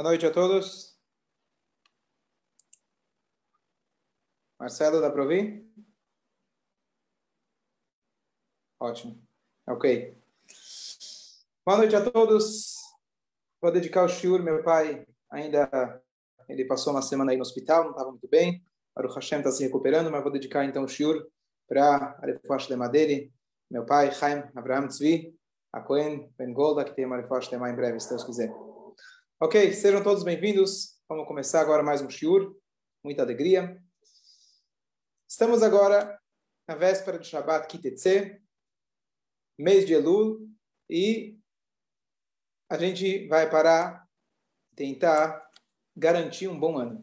Boa noite a todos. Marcelo, dá para ouvir? Ótimo. Ok. Boa noite a todos. Vou dedicar o shiur, meu pai ainda ele passou uma semana aí no hospital, não estava muito bem. o Hashem está se recuperando, mas vou dedicar então o shiur para a refuash de dele, meu pai, Chaim Abraham Tzvi, a Cohen Ben Golda, que tem uma de em breve, se Deus quiser. Ok, sejam todos bem-vindos. Vamos começar agora mais um shiur. Muita alegria. Estamos agora na véspera de Shabbat Kitetse, mês de Elul, e a gente vai parar, tentar garantir um bom ano.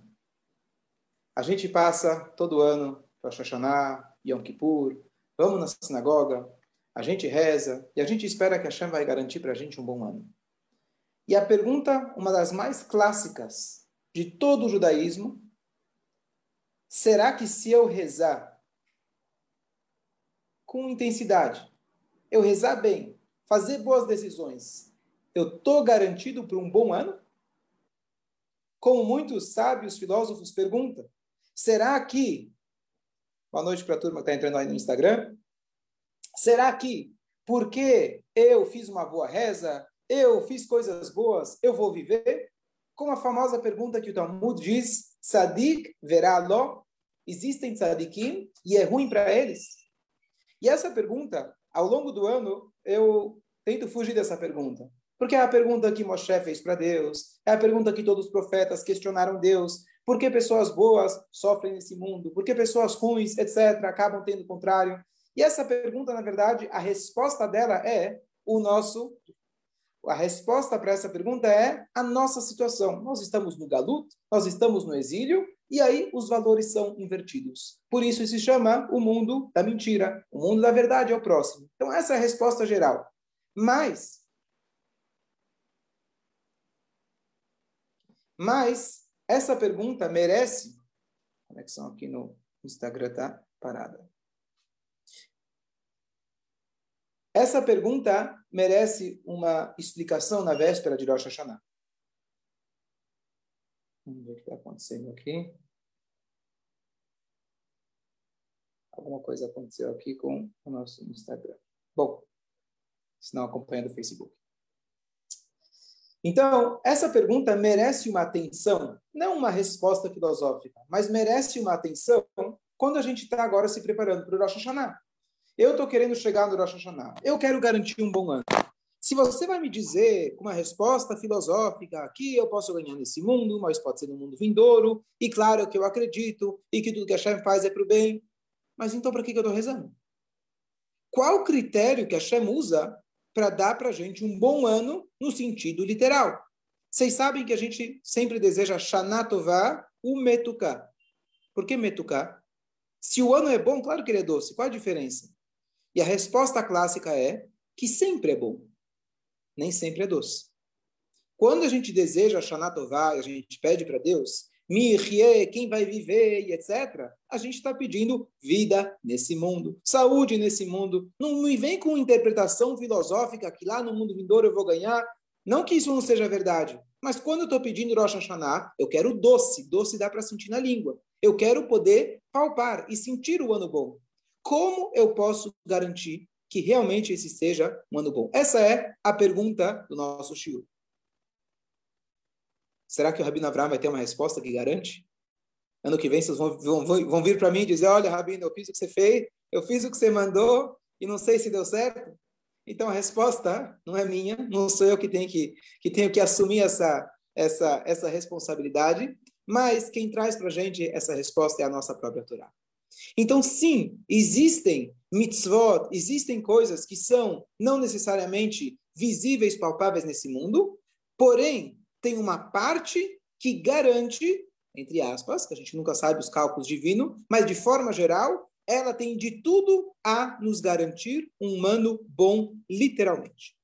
A gente passa todo ano Rosh Hashanah, Yom Kippur, vamos na sinagoga, a gente reza e a gente espera que a Hashem vai garantir para a gente um bom ano. E a pergunta, uma das mais clássicas de todo o judaísmo, será que se eu rezar com intensidade, eu rezar bem, fazer boas decisões, eu estou garantido para um bom ano? Como muitos sábios filósofos perguntam, será que, boa noite para a turma que está entrando aí no Instagram, será que porque eu fiz uma boa reza, eu fiz coisas boas, eu vou viver? Como a famosa pergunta que o Talmud diz, Sadik verá lo, existem tzadikim e é ruim para eles? E essa pergunta, ao longo do ano, eu tento fugir dessa pergunta. Porque é a pergunta que Moshe fez para Deus, é a pergunta que todos os profetas questionaram Deus. Por que pessoas boas sofrem nesse mundo? Por que pessoas ruins, etc., acabam tendo o contrário? E essa pergunta, na verdade, a resposta dela é o nosso a resposta para essa pergunta é a nossa situação. Nós estamos no galut, nós estamos no exílio, e aí os valores são invertidos. Por isso se chama o mundo da mentira. O mundo da verdade é o próximo. Então, essa é a resposta geral. Mas, mas essa pergunta merece. Conexão aqui no Instagram está parada. Essa pergunta merece uma explicação na véspera de Rosh Hashanah. Vamos ver o que está acontecendo aqui. Alguma coisa aconteceu aqui com o nosso Instagram. Bom, se não acompanha do Facebook. Então, essa pergunta merece uma atenção, não uma resposta filosófica, mas merece uma atenção quando a gente está agora se preparando para o Rosh Hashanah. Eu estou querendo chegar no Rosh Hashanah. Eu quero garantir um bom ano. Se você vai me dizer com uma resposta filosófica que eu posso ganhar nesse mundo, mas pode ser no mundo vindouro, e claro que eu acredito, e que tudo que a Hashem faz é para o bem, mas então para que, eu estou rezando? Qual o critério que a Hashem usa para dar para a gente um bom ano no sentido literal? Vocês sabem que a gente sempre deseja Shana Tová, o Metuká. Por que Metuká? Se o ano é bom, claro que ele é doce. Qual a diferença? E a resposta clássica é que sempre é bom, nem sempre é doce. Quando a gente deseja Shana Tová, a gente pede para Deus, Mirrie, quem vai viver etc., a gente está pedindo vida nesse mundo, saúde nesse mundo. Não me vem com interpretação filosófica que lá no mundo vindouro eu vou ganhar. Não que isso não seja verdade, mas quando eu estou pedindo Rosh Hashanah, eu quero doce. Doce dá para sentir na língua. Eu quero poder palpar e sentir o ano bom. Como eu posso garantir que realmente esse seja um ano bom? Essa é a pergunta do nosso Shiur. Será que o Rabino Avraham vai ter uma resposta que garante? Ano que vem vocês vão, vão, vão vir para mim e dizer, olha, Rabino, eu fiz o que você fez, eu fiz o que você mandou e não sei se deu certo. Então a resposta não é minha, não sou eu que tenho que, que, tenho que assumir essa, essa, essa responsabilidade, mas quem traz para a gente essa resposta é a nossa própria Torá. Então, sim, existem mitzvot, existem coisas que são não necessariamente visíveis, palpáveis nesse mundo, porém, tem uma parte que garante, entre aspas, que a gente nunca sabe os cálculos divinos, mas de forma geral, ela tem de tudo a nos garantir um humano bom, literalmente.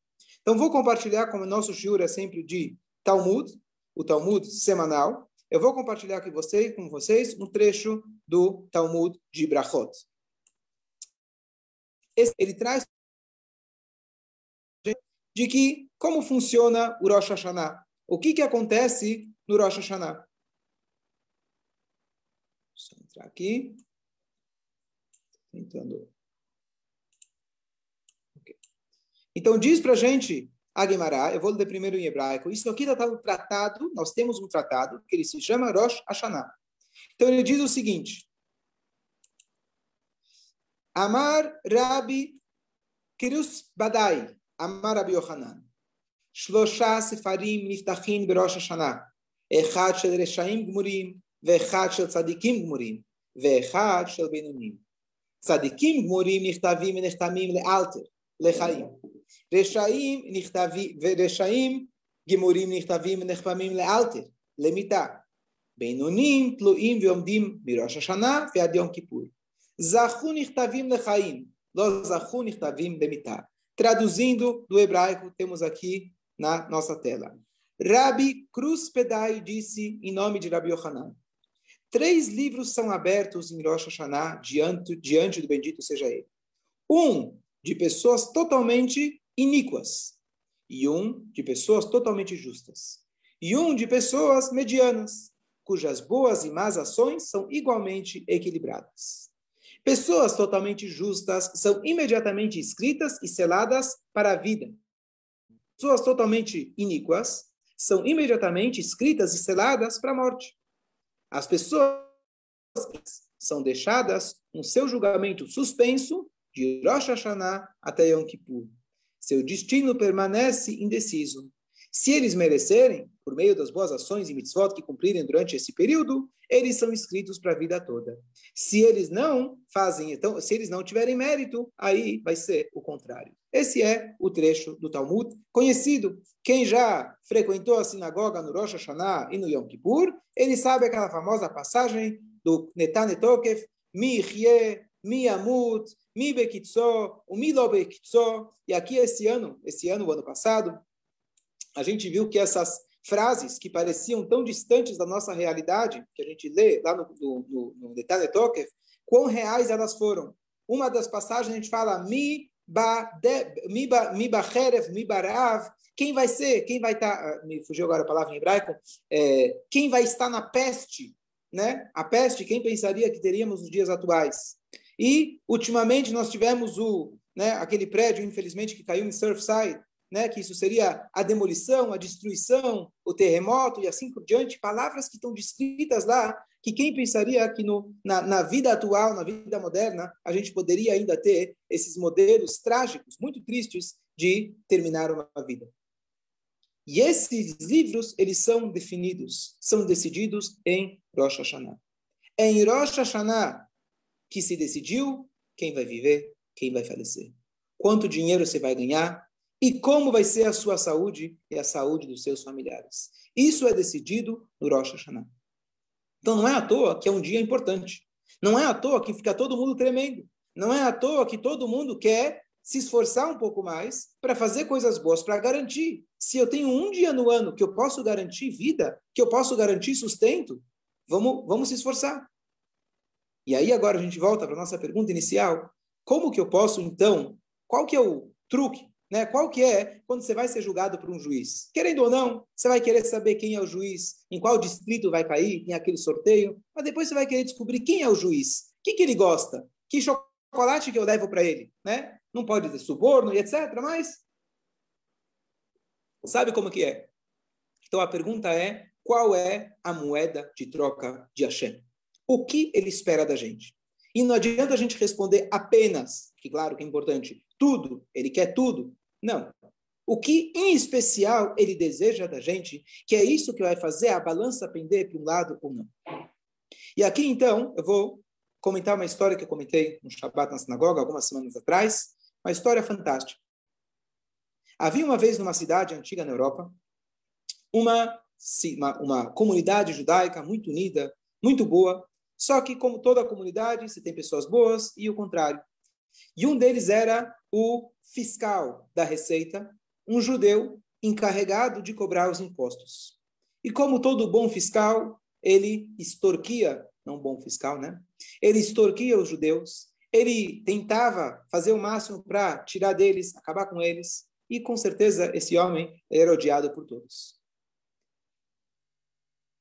Então, vou compartilhar, como o nosso shiur é sempre de Talmud, o Talmud semanal, eu vou compartilhar aqui você, com vocês um trecho do Talmud de Brachot. Ele traz de que como funciona o Rosh Hashanah. O que, que acontece no Rosh Hashanah? Deixa eu entrar aqui. Tentando. Okay. Então, diz para a eu vou ler primeiro em hebraico. Isso aqui está no tratado, nós temos um tratado que ele se chama Rosh Hashanah. Então ele diz o seguinte: Amar Rabbi Kirus Badai, Amar Rabbi Yohanan. Shlosha Sefarim Niftachin Berosh Hashanah. Echad Shel Reshaim Gmurim, Vechad Shel Tzadikim Gmurim, Vechad Shel Benunim. Tzadikim Gmurim Nichtavim Nechtamim Lealter, Lechaim. Rechaim Rechaim Gemorim Nichtavim Nechpamim Lealter Lemitá. Benonim Tluim Veomdim Mirosh Hashanah Vead Yom Kippur. Zahu Nichtavim Lechaim Lo Zahu Nichtavim Lemitá. Traduzindo do hebraico, temos aqui na nossa tela. Rabi Cruzpedai disse, em nome de Rabi Yohanan, três livros são abertos em Rosh Hashanah diante, diante do bendito seja ele. Um, de pessoas totalmente iníquas e um de pessoas totalmente justas. E um de pessoas medianas, cujas boas e más ações são igualmente equilibradas. Pessoas totalmente justas são imediatamente escritas e seladas para a vida. Pessoas totalmente iníquas são imediatamente escritas e seladas para a morte. As pessoas são deixadas com seu julgamento suspenso de Rosh Hashanah até Yom Kippur. Seu destino permanece indeciso. Se eles merecerem, por meio das boas ações e mitzvot que cumprirem durante esse período, eles são inscritos para a vida toda. Se eles não fazem, então, se eles não tiverem mérito, aí vai ser o contrário. Esse é o trecho do Talmud conhecido. Quem já frequentou a sinagoga no Rosh Hashanah e no Yom Kippur, ele sabe aquela famosa passagem do Netanetokef, Mi Chie, Mi Amut, Mi Bekitzo, o Mi Lo. E aqui esse ano, esse ano, o ano passado, a gente viu que essas frases que pareciam tão distantes da nossa realidade, que a gente lê lá no, no, no, no Tokef, quão reais elas foram. Uma das passagens a gente fala mi ba de, mi ba mi bacherev mi barav quem vai ser quem vai estar tá, me fugiu agora a palavra em hebraico é, quem vai estar na peste né a peste quem pensaria que teríamos nos dias atuais e ultimamente nós tivemos o né aquele prédio infelizmente que caiu em Surfside né, que isso seria a demolição, a destruição, o terremoto e assim por diante, palavras que estão descritas lá, que quem pensaria que no, na, na vida atual, na vida moderna, a gente poderia ainda ter esses modelos trágicos, muito tristes, de terminar uma vida. E esses livros, eles são definidos, são decididos em Rosh Hashanah. É em Rosh Hashanah que se decidiu quem vai viver, quem vai falecer. Quanto dinheiro você vai ganhar, e como vai ser a sua saúde e a saúde dos seus familiares. Isso é decidido no Rosh Hashanah. Então não é à toa que é um dia importante. Não é à toa que fica todo mundo tremendo. Não é à toa que todo mundo quer se esforçar um pouco mais para fazer coisas boas, para garantir. Se eu tenho um dia no ano que eu posso garantir vida, que eu posso garantir sustento, vamos, vamos se esforçar. E aí agora a gente volta para a nossa pergunta inicial. Como que eu posso, então, qual que é o truque? Né? Qual que é quando você vai ser julgado por um juiz? Querendo ou não, você vai querer saber quem é o juiz, em qual distrito vai cair, tem aquele sorteio, mas depois você vai querer descobrir quem é o juiz, o que, que ele gosta, que chocolate que eu levo para ele, né? Não pode ter suborno e etc, mas sabe como que é? Então a pergunta é, qual é a moeda de troca de Hashem? O que ele espera da gente? E não adianta a gente responder apenas, que claro que é importante, tudo, ele quer tudo, não. O que, em especial, ele deseja da gente, que é isso que vai fazer a balança pender para um lado ou não. E aqui, então, eu vou comentar uma história que eu comentei no Shabbat na sinagoga, algumas semanas atrás, uma história fantástica. Havia uma vez numa cidade antiga na Europa, uma, uma, uma comunidade judaica muito unida, muito boa, só que, como toda comunidade, você tem pessoas boas e o contrário. E um deles era o fiscal da Receita, um judeu encarregado de cobrar os impostos. E como todo bom fiscal, ele extorquia, não bom fiscal, né? Ele extorquia os judeus, ele tentava fazer o máximo para tirar deles, acabar com eles, e com certeza esse homem era odiado por todos.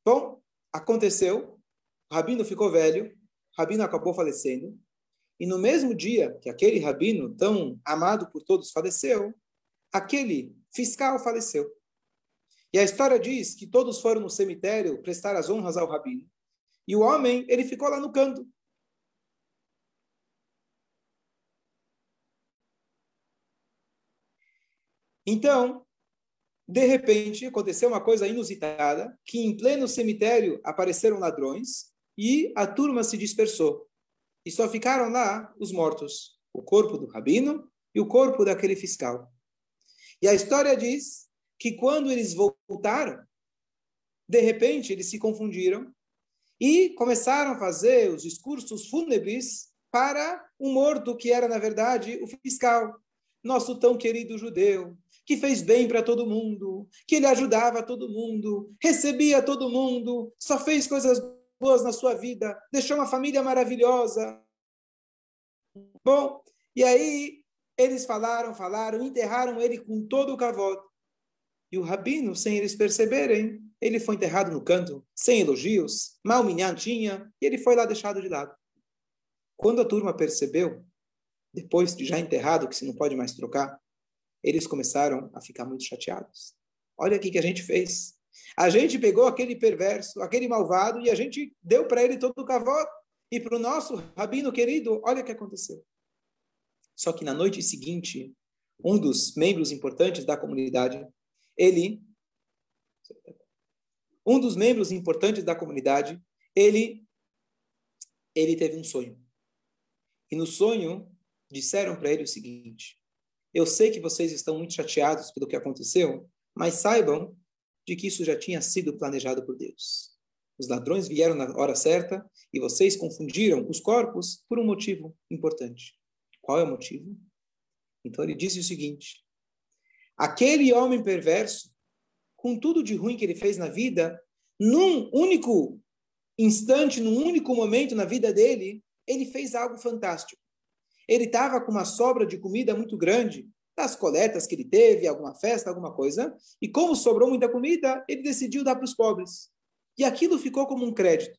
Bom, aconteceu, rabino ficou velho, rabino acabou falecendo, e no mesmo dia que aquele rabino, tão amado por todos, faleceu, aquele fiscal faleceu. E a história diz que todos foram no cemitério prestar as honras ao rabino. E o homem, ele ficou lá no canto. Então, de repente, aconteceu uma coisa inusitada, que em pleno cemitério apareceram ladrões e a turma se dispersou. E só ficaram lá os mortos, o corpo do rabino e o corpo daquele fiscal. E a história diz que quando eles voltaram, de repente eles se confundiram e começaram a fazer os discursos fúnebres para o morto que era na verdade o fiscal, nosso tão querido judeu, que fez bem para todo mundo, que ele ajudava todo mundo, recebia todo mundo, só fez coisas boas na sua vida, deixou uma família maravilhosa. Bom, e aí eles falaram, falaram, enterraram ele com todo o cavalo. E o rabino, sem eles perceberem, ele foi enterrado no canto, sem elogios, mal minhan tinha, e ele foi lá deixado de lado. Quando a turma percebeu, depois de já enterrado, que se não pode mais trocar, eles começaram a ficar muito chateados. Olha o que a gente fez. A gente pegou aquele perverso, aquele malvado, e a gente deu para ele todo o cavalo. E para o nosso rabino querido, olha o que aconteceu. Só que na noite seguinte, um dos membros importantes da comunidade, ele, um dos membros importantes da comunidade, ele, ele teve um sonho. E no sonho disseram para ele o seguinte: eu sei que vocês estão muito chateados pelo que aconteceu, mas saibam de que isso já tinha sido planejado por Deus. Os ladrões vieram na hora certa e vocês confundiram os corpos por um motivo importante. Qual é o motivo? Então ele disse o seguinte: aquele homem perverso, com tudo de ruim que ele fez na vida, num único instante, num único momento na vida dele, ele fez algo fantástico. Ele estava com uma sobra de comida muito grande, das coletas que ele teve, alguma festa, alguma coisa, e como sobrou muita comida, ele decidiu dar para os pobres. E aquilo ficou como um crédito.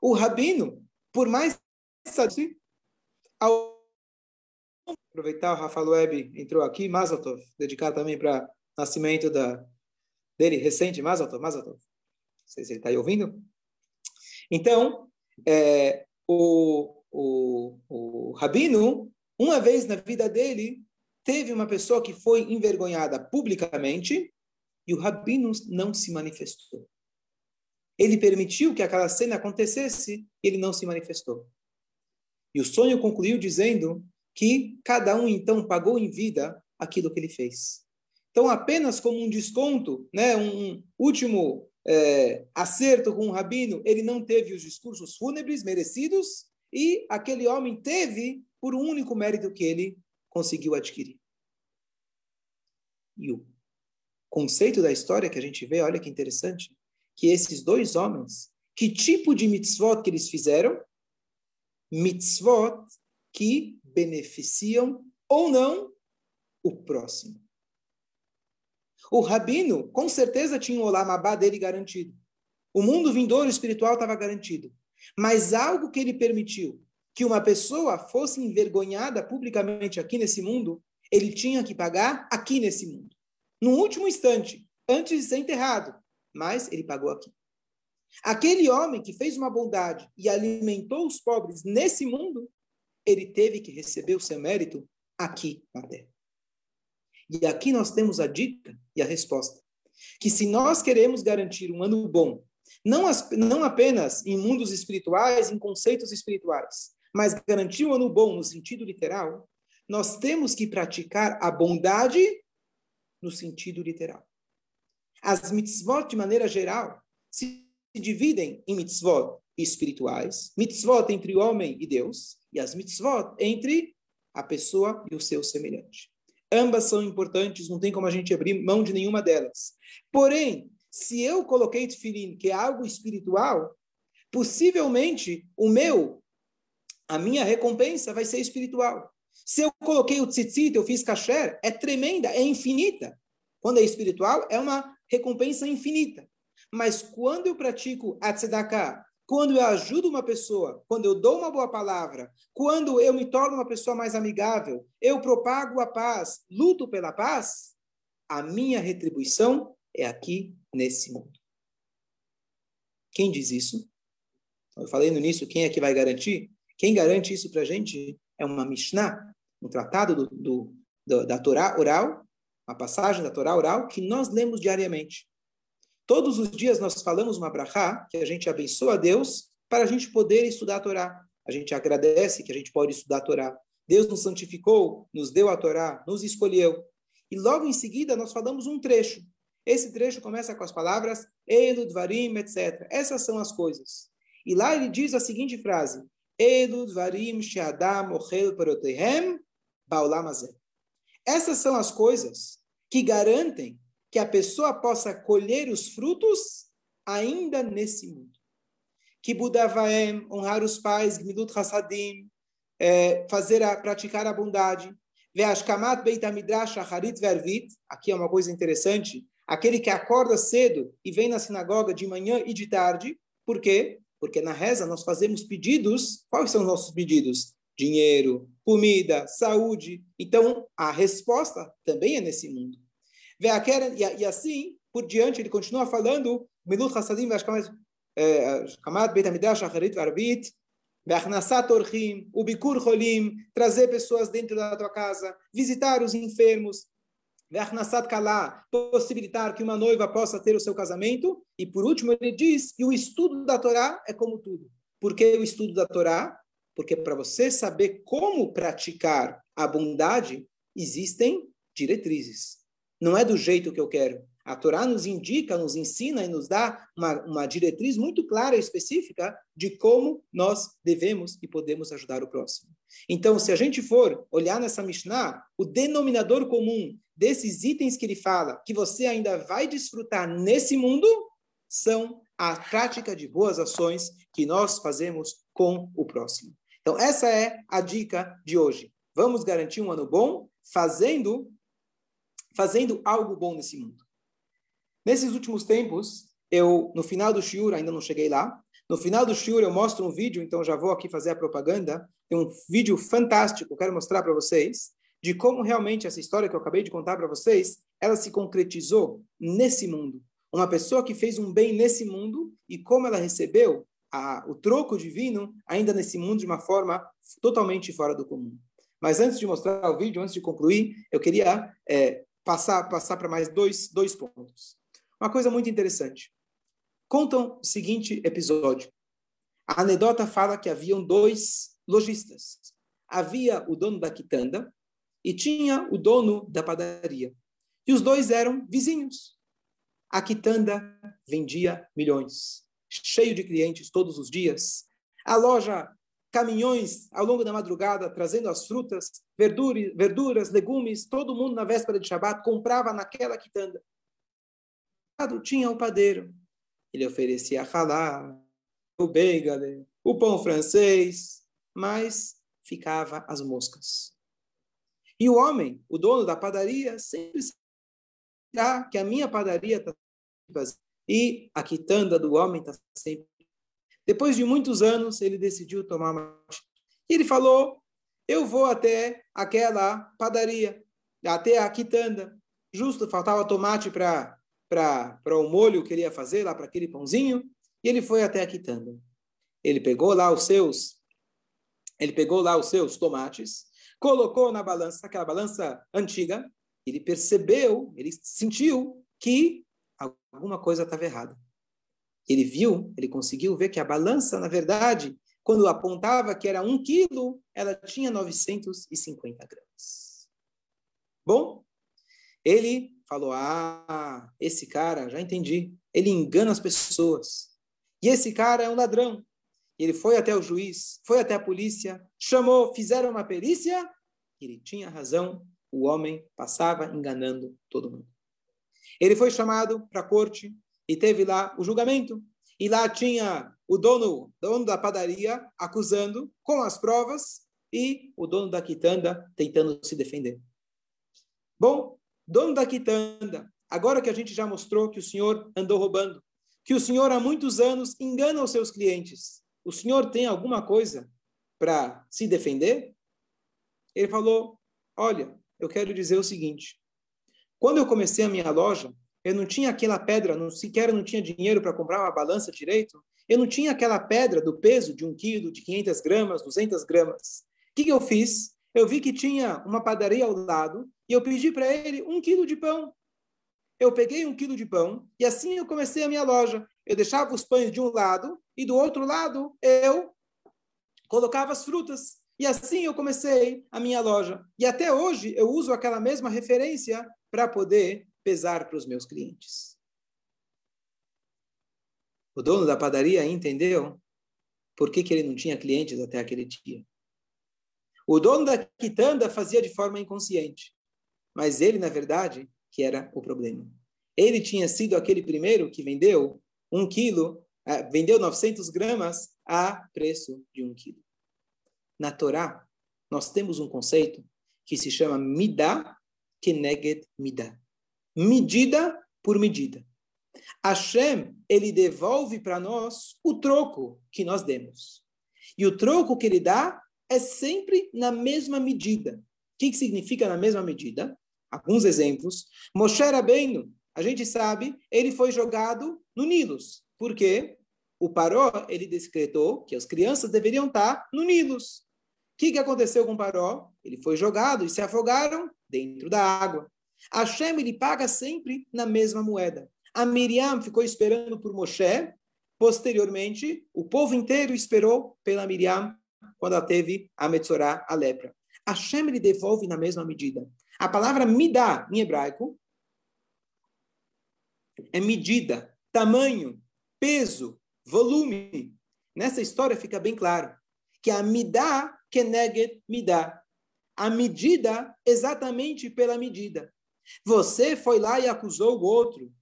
O rabino, por mais ao aproveitar o Rafa Web entrou aqui, Mazatov, dedicado também para nascimento da dele recente, Mazatov, Mazatov. Não sei se ele está aí ouvindo. Então, é, o, o, o Rabino, uma vez na vida dele, teve uma pessoa que foi envergonhada publicamente e o Rabino não se manifestou. Ele permitiu que aquela cena acontecesse e ele não se manifestou. E o sonho concluiu dizendo que cada um então pagou em vida aquilo que ele fez. Então, apenas como um desconto, né, um último é, acerto com o rabino, ele não teve os discursos fúnebres merecidos e aquele homem teve por um único mérito que ele conseguiu adquirir. E o conceito da história que a gente vê, olha que interessante, que esses dois homens, que tipo de mitzvot que eles fizeram? Mitzvot que beneficiam ou não o próximo. O rabino, com certeza, tinha o Olam Abba dele garantido. O mundo vindouro espiritual estava garantido. Mas algo que ele permitiu, que uma pessoa fosse envergonhada publicamente aqui nesse mundo, ele tinha que pagar aqui nesse mundo. No último instante, antes de ser enterrado. Mas ele pagou aqui. Aquele homem que fez uma bondade e alimentou os pobres nesse mundo, ele teve que receber o seu mérito aqui na terra. E aqui nós temos a dica e a resposta. Que se nós queremos garantir um ano bom não, as, não apenas em mundos espirituais, em conceitos espirituais, mas garantir um ano bom no sentido literal, nós temos que praticar a bondade no sentido literal. As mitzvot, de maneira geral, se dividem em mitzvot espirituais, mitzvot entre o homem e Deus, e as mitzvot entre a pessoa e o seu semelhante. Ambas são importantes, não tem como a gente abrir mão de nenhuma delas. Porém, se eu coloquei tefilim, que é algo espiritual, possivelmente o meu, a minha recompensa vai ser espiritual. Se eu coloquei o tzitzit, eu fiz kasher, é tremenda, é infinita. Quando é espiritual, é uma recompensa infinita. Mas quando eu pratico a tzedakah, quando eu ajudo uma pessoa, quando eu dou uma boa palavra, quando eu me torno uma pessoa mais amigável, eu propago a paz, luto pela paz, a minha retribuição é aqui nesse mundo. Quem diz isso? Eu falei no início, quem é que vai garantir? Quem garante isso para a gente é uma Mishnah, um tratado do, do, do, da Torá oral, uma passagem da Torá oral que nós lemos diariamente. Todos os dias nós falamos uma brachá, que a gente abençoa a Deus, para a gente poder estudar a Torá. A gente agradece que a gente pode estudar a Torá. Deus nos santificou, nos deu a Torá, nos escolheu. E logo em seguida nós falamos um trecho. Esse trecho começa com as palavras Elud, Varim, etc. Essas são as coisas. E lá ele diz a seguinte frase: Elud, Varim, Sheadam, Ochel, Perotehem, Baolam Essas são as coisas que garantem que a pessoa possa colher os frutos ainda nesse mundo. Que Budavaem, honrar os pais, Gmilut Hassadim, é, fazer a, praticar a bondade. Veashkamat Beit Acharit Vervit, aqui é uma coisa interessante, aquele que acorda cedo e vem na sinagoga de manhã e de tarde, por quê? Porque na reza nós fazemos pedidos, quais são os nossos pedidos? Dinheiro, comida, saúde. Então, a resposta também é nesse mundo. E, assim, por diante, ele continua falando, Be'achnasat Orchim, Ubikur trazer pessoas dentro da tua casa, visitar os enfermos, possibilitar que uma noiva possa ter o seu casamento, e por último ele diz que o estudo da Torá é como tudo. Por que o estudo da Torá? Porque para você saber como praticar a bondade, existem diretrizes. Não é do jeito que eu quero. A Torá nos indica, nos ensina e nos dá uma, uma diretriz muito clara e específica de como nós devemos e podemos ajudar o próximo. Então, se a gente for olhar nessa Mishnah, o denominador comum desses itens que ele fala, que você ainda vai desfrutar nesse mundo, são a prática de boas ações que nós fazemos com o próximo. Então, essa é a dica de hoje. Vamos garantir um ano bom fazendo fazendo algo bom nesse mundo. Nesses últimos tempos, eu, no final do Shiur, ainda não cheguei lá, no final do Shiur eu mostro um vídeo, então já vou aqui fazer a propaganda, tem um vídeo fantástico, quero mostrar para vocês, de como realmente essa história que eu acabei de contar para vocês, ela se concretizou nesse mundo. Uma pessoa que fez um bem nesse mundo e como ela recebeu a, o troco divino ainda nesse mundo de uma forma totalmente fora do comum. Mas antes de mostrar o vídeo, antes de concluir, eu queria é, passar, passar para mais dois, dois pontos. Uma coisa muito interessante. Contam o seguinte episódio. A anedota fala que haviam dois lojistas. Havia o dono da quitanda e tinha o dono da padaria. E os dois eram vizinhos. A quitanda vendia milhões, cheio de clientes todos os dias. A loja caminhões ao longo da madrugada trazendo as frutas, verduras, verduras, legumes, todo mundo na véspera de Shabat comprava naquela quitanda. Tinha o padeiro, ele oferecia halá, o beigale, o pão francês, mas ficava as moscas. E o homem, o dono da padaria, sempre será que a minha padaria está vazia e a quitanda do homem está sempre depois de muitos anos, ele decidiu tomar uma E ele falou: Eu vou até aquela padaria, até a quitanda. Justo, faltava tomate para o molho que ele ia fazer, lá para aquele pãozinho. E ele foi até a quitanda. Ele pegou lá os seus. Ele pegou lá os seus tomates, colocou na balança, aquela balança antiga. Ele percebeu, ele sentiu que alguma coisa estava errada. Ele viu, ele conseguiu ver que a balança, na verdade, quando apontava que era um quilo, ela tinha 950 gramas. Bom, ele falou: Ah, esse cara, já entendi. Ele engana as pessoas. E esse cara é um ladrão. Ele foi até o juiz, foi até a polícia, chamou, fizeram uma perícia. Ele tinha razão. O homem passava enganando todo mundo. Ele foi chamado para a corte, e teve lá o julgamento. E lá tinha o dono, dono da padaria acusando com as provas e o dono da quitanda tentando se defender. Bom, dono da quitanda, agora que a gente já mostrou que o senhor andou roubando, que o senhor há muitos anos engana os seus clientes. O senhor tem alguma coisa para se defender? Ele falou: Olha, eu quero dizer o seguinte. Quando eu comecei a minha loja, eu não tinha aquela pedra, não sequer não tinha dinheiro para comprar uma balança direito. Eu não tinha aquela pedra do peso de um quilo, de 500 gramas, 200 gramas. O que, que eu fiz? Eu vi que tinha uma padaria ao lado e eu pedi para ele um quilo de pão. Eu peguei um quilo de pão e assim eu comecei a minha loja. Eu deixava os pães de um lado e do outro lado eu colocava as frutas. E assim eu comecei a minha loja. E até hoje eu uso aquela mesma referência para poder pesar para os meus clientes. O dono da padaria entendeu por que, que ele não tinha clientes até aquele dia. O dono da quitanda fazia de forma inconsciente, mas ele, na verdade, que era o problema. Ele tinha sido aquele primeiro que vendeu um quilo, uh, vendeu 900 gramas a preço de um quilo. Na Torá, nós temos um conceito que se chama Midah Keneged Midah medida por medida. Hashem, ele devolve para nós o troco que nós demos. E o troco que ele dá é sempre na mesma medida. O que, que significa na mesma medida? Alguns exemplos. Moshe Rabbeinu, a gente sabe, ele foi jogado no Nilos. Por quê? O Paró, ele decretou que as crianças deveriam estar no Nilos. O que, que aconteceu com o Paró? Ele foi jogado e se afogaram dentro da água. Hashem ele paga sempre na mesma moeda. A Miriam ficou esperando por Moshe. Posteriormente, o povo inteiro esperou pela Miriam quando ela teve a Metzorah, a lepra. Hashem ele devolve na mesma medida. A palavra midá, em hebraico, é medida, tamanho, peso, volume. Nessa história fica bem claro que a midá keneged midá. A medida exatamente pela medida. Você foi lá e acusou o outro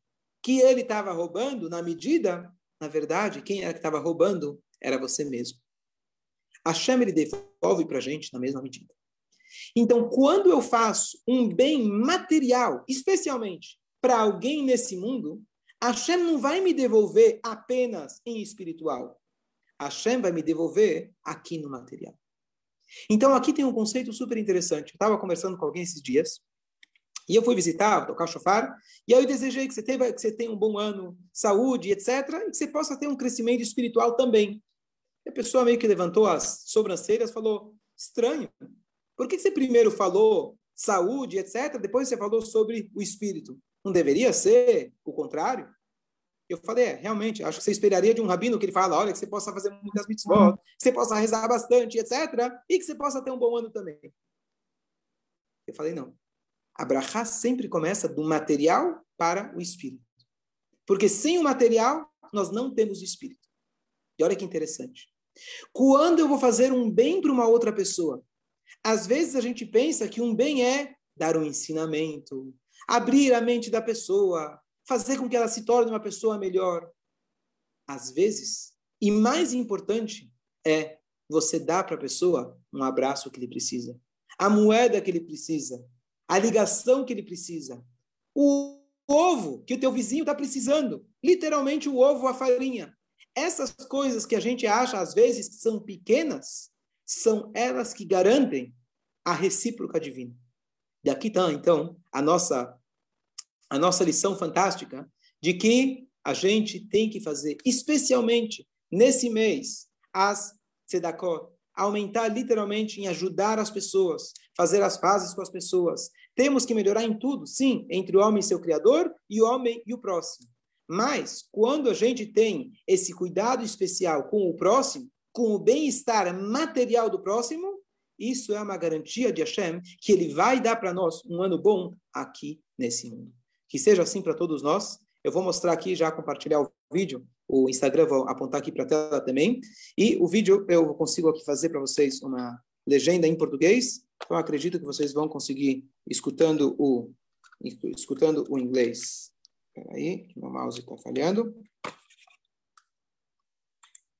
que ele estava roubando na medida, na verdade, quem era que estava roubando era você mesmo. Hashem ele devolve para a gente na mesma medida. Então, quando eu faço um bem material, especialmente para alguém nesse mundo, Hashem não vai me devolver apenas em espiritual. Hashem vai me devolver aqui no material. Então, aqui tem um conceito super interessante. Eu estava conversando com alguém esses dias, e eu fui visitar, tocar chofar, e aí eu desejei que você, tenha, que você tenha um bom ano, saúde, etc., e que você possa ter um crescimento espiritual também. E a pessoa meio que levantou as sobrancelhas falou, estranho, por que você primeiro falou saúde, etc., depois você falou sobre o espírito? Não deveria ser o contrário? Eu falei, é, realmente, acho que você esperaria de um rabino que ele fala, olha, que você possa fazer muitas mitzvot, que você possa rezar bastante, etc., e que você possa ter um bom ano também. Eu falei, não. A brachá sempre começa do material para o espírito. Porque sem o material, nós não temos o espírito. E olha que interessante. Quando eu vou fazer um bem para uma outra pessoa, às vezes a gente pensa que um bem é dar um ensinamento, abrir a mente da pessoa, fazer com que ela se torne uma pessoa melhor. Às vezes, e mais importante, é você dar para a pessoa um abraço que ele precisa, a moeda que ele precisa, a ligação que ele precisa. O ovo que o teu vizinho está precisando. Literalmente o ovo, a farinha. Essas coisas que a gente acha, às vezes, são pequenas, são elas que garantem a recíproca divina. Daqui está, então, a nossa, a nossa lição fantástica de que a gente tem que fazer, especialmente nesse mês, as tzedakot, aumentar literalmente em ajudar as pessoas, fazer as pazes com as pessoas. Temos que melhorar em tudo, sim, entre o homem e seu criador e o homem e o próximo. Mas quando a gente tem esse cuidado especial com o próximo, com o bem-estar material do próximo, isso é uma garantia de Hashem que ele vai dar para nós um ano bom aqui nesse mundo. Que seja assim para todos nós. Eu vou mostrar aqui, já compartilhar o vídeo, o Instagram, vou apontar aqui para a tela também. E o vídeo eu consigo aqui fazer para vocês uma legenda em português. Então acredito que vocês vão conseguir escutando o escutando o inglês. Espera aí, meu mouse está falhando.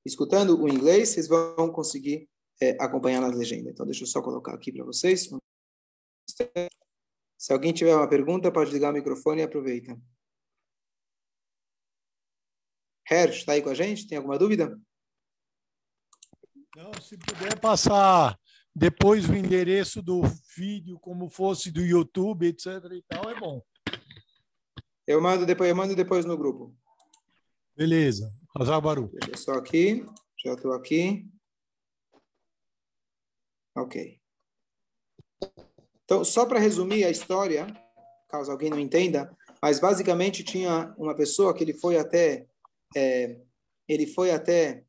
Escutando o inglês, vocês vão conseguir é, acompanhar na legenda. Então deixa eu só colocar aqui para vocês. Se alguém tiver uma pergunta, pode ligar o microfone e aproveita. Hersh, está aí com a gente? Tem alguma dúvida? Não, se puder passar depois o endereço do vídeo, como fosse do YouTube, etc. e tal, é bom. Eu mando depois, eu mando depois no grupo. Beleza. Azar Baru. Só aqui. Já estou aqui. Ok. Então, só para resumir a história, caso alguém não entenda, mas basicamente tinha uma pessoa que ele foi até é, ele foi até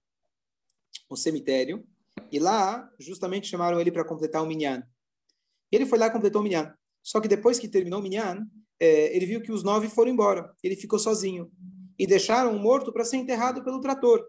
o cemitério e lá justamente chamaram ele para completar o minyan. Ele foi lá e completou o minyan. Só que depois que terminou o minyan, é, ele viu que os nove foram embora. Ele ficou sozinho e deixaram o morto para ser enterrado pelo trator.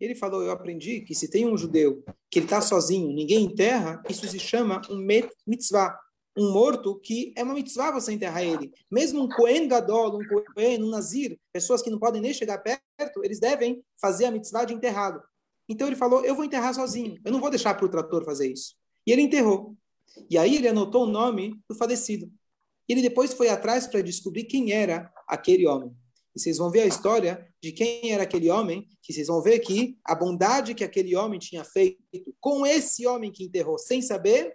Ele falou: Eu aprendi que se tem um judeu que ele está sozinho, ninguém enterra, isso se chama um mitzvah um morto que é uma mitzvah você enterrar ele. Mesmo um Kohen Gadol, um Kohen, um Nazir, pessoas que não podem nem chegar perto, eles devem fazer a mitzvah de enterrado. Então ele falou, eu vou enterrar sozinho, eu não vou deixar para o trator fazer isso. E ele enterrou. E aí ele anotou o nome do falecido. Ele depois foi atrás para descobrir quem era aquele homem. E vocês vão ver a história de quem era aquele homem, que vocês vão ver que a bondade que aquele homem tinha feito com esse homem que enterrou sem saber,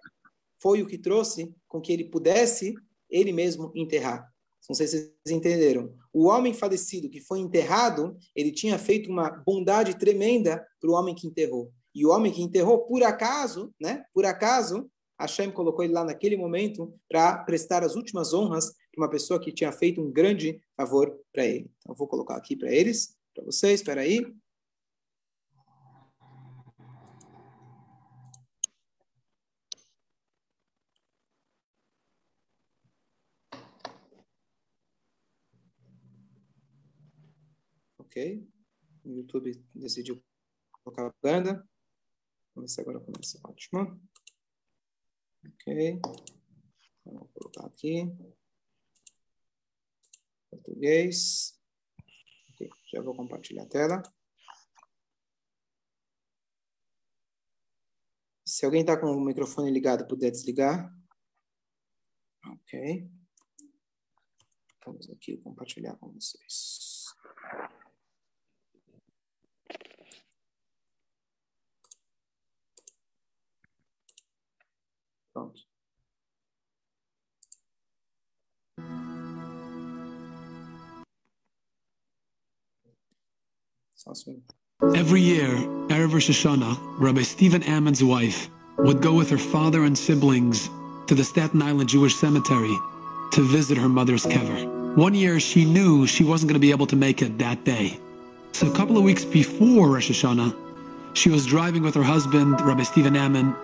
foi o que trouxe com que ele pudesse ele mesmo enterrar. Não sei se vocês entenderam. O homem falecido que foi enterrado, ele tinha feito uma bondade tremenda para o homem que enterrou. E o homem que enterrou, por acaso, né? Por acaso, Hashem colocou ele lá naquele momento para prestar as últimas honras para uma pessoa que tinha feito um grande favor para ele. Então, vou colocar aqui para eles, para vocês, espera aí. ok? O YouTube decidiu colocar a propaganda. Vamos ver se agora começa. Ótimo. Ok. Vou colocar aqui. Português. Ok, já vou compartilhar a tela. Se alguém está com o microfone ligado, puder desligar. Ok. Vamos aqui compartilhar com vocês. Pronto. Every year, Erev Rosh Hashanah, Rabbi Stephen Ammon's wife would go with her father and siblings to the Staten Island Jewish Cemetery to visit her mother's kever. One year, she knew she wasn't going to be able to make it that day. So a couple of weeks before Rosh Hashanah, she was driving with her husband, Rabbi Stephen Ammon,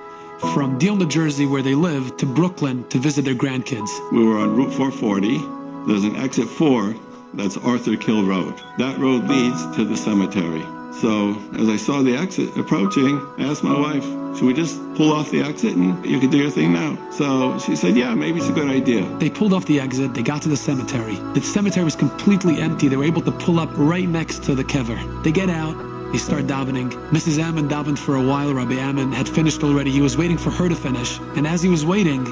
from Deal, New Jersey, where they live, to Brooklyn to visit their grandkids. We were on Route 440. There's an exit 4 that's Arthur Kill Road. That road leads to the cemetery. So as I saw the exit approaching, I asked my wife, should we just pull off the exit and you can do your thing now? So she said, yeah, maybe it's a good idea. They pulled off the exit, they got to the cemetery. The cemetery was completely empty. They were able to pull up right next to the kever. They get out, they start davening. Mrs. Ammon davened for a while. Rabbi Ammon had finished already. He was waiting for her to finish. And as he was waiting,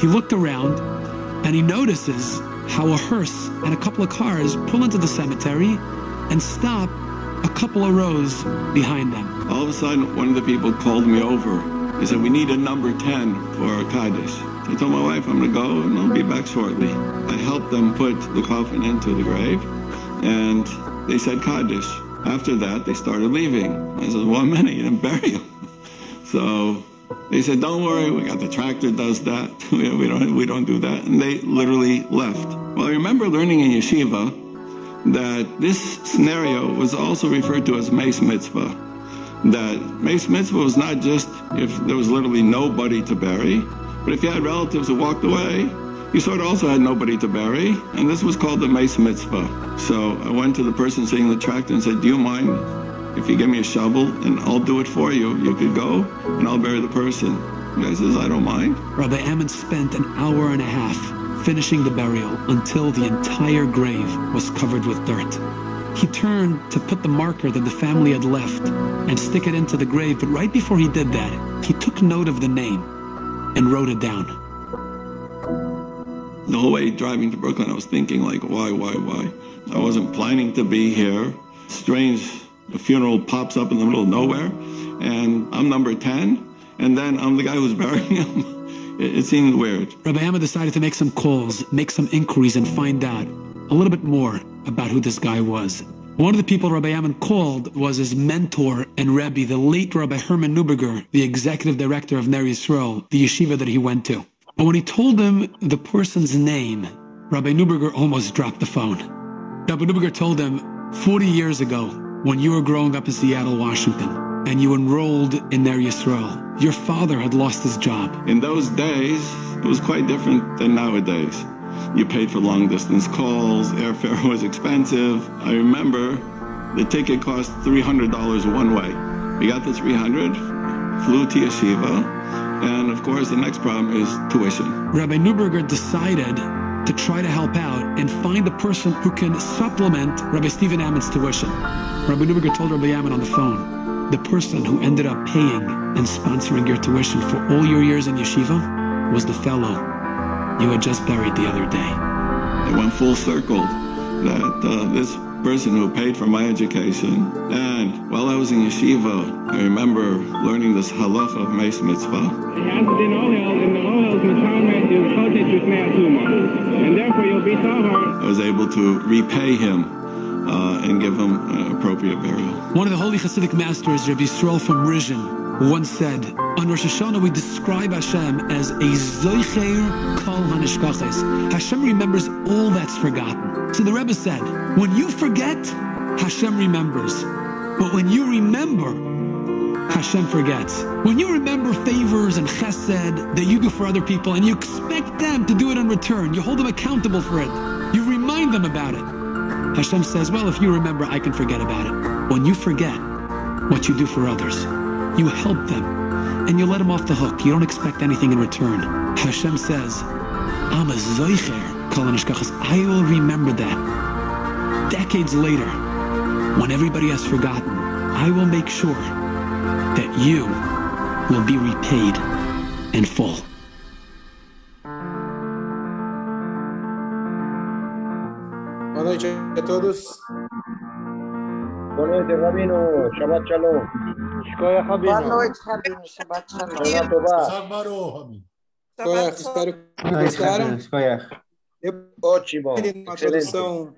he looked around and he notices how a hearse and a couple of cars pull into the cemetery and stop a couple of rows behind them. All of a sudden, one of the people called me over. He said, we need a number 10 for our Kaddish. I told my wife I'm going to go and I'll be back shortly. I helped them put the coffin into the grave and they said Kaddish. After that, they started leaving. I said, one minute, you didn't bury him. So they said, don't worry, we got the tractor does that. we, don't, we don't do that. And they literally left. Well, I remember learning in yeshiva that this scenario was also referred to as mace mitzvah. That mace mitzvah was not just if there was literally nobody to bury, but if you had relatives who walked away, you sort of also had nobody to bury, and this was called the mace mitzvah. So I went to the person sitting in the tractor and said, do you mind if you give me a shovel and I'll do it for you? You could go and I'll bury the person. The guy says, I don't mind. Rabbi Ammon spent an hour and a half finishing the burial until the entire grave was covered with dirt. He turned to put the marker that the family had left and stick it into the grave, but right before he did that, he took note of the name and wrote it down. The whole way driving to Brooklyn, I was thinking like, why, why, why? I wasn't planning to be here. strange funeral pops up in the middle of nowhere, and I'm number 10, and then I'm the guy who's burying him. It, it seemed weird. Rabbi Amma decided to make some calls, make some inquiries, and find out a little bit more about who this guy was. One of the people Rabbi Ammon called was his mentor and Rebbe, the late Rabbi Herman Neuberger, the executive director of Ner Yisrael, the yeshiva that he went to. But when he told him the person's name, Rabbi Neuberger almost dropped the phone. Rabbi Neuberger told him, 40 years ago, when you were growing up in Seattle, Washington, and you enrolled in Ner Yisrael, your father had lost his job. In those days, it was quite different than nowadays. You paid for long distance calls, airfare was expensive. I remember the ticket cost $300 one way. We got the 300, flew to yeshiva, and of course the next problem is tuition. Rabbi Neuberger decided to try to help out and find a person who can supplement Rabbi Stephen Ammon's tuition. Rabbi Neuberger told Rabbi Ammon on the phone, the person who ended up paying and sponsoring your tuition for all your years in yeshiva was the fellow you had just buried the other day. It went full circle that uh, this person who paid for my education, and while I was in yeshiva, I remember learning this halacha of Meis Mitzvah. I was able to repay him uh, and give him appropriate burial. One of the holy Hasidic masters, Rabbi Yisrael from Rizhin, once said, on Rosh Hashanah we describe Hashem as a Zoicher Kol HaNishkaches. Hashem remembers all that's forgotten. So the Rebbe said, when you forget, Hashem remembers. But when you remember, Hashem forgets. When you remember favors and chesed that you do for other people and you expect them to do it in return, you hold them accountable for it, you remind them about it. Hashem says, Well, if you remember, I can forget about it. When you forget what you do for others, you help them and you let them off the hook. You don't expect anything in return. Hashem says, I'm a Zoicher. I will remember that. Decades later, when everybody has forgotten, I will make sure that you will be repaid in full. Noite a todos. Boa noite, Rabino. Shabbat Shalom. Escolha, Rabino. Boa noite, Rabino. Shabbat Shalom. Tová. Zavarou, Rami. Escolha, espero que gostaram. Ótimo. uma Excelente. tradução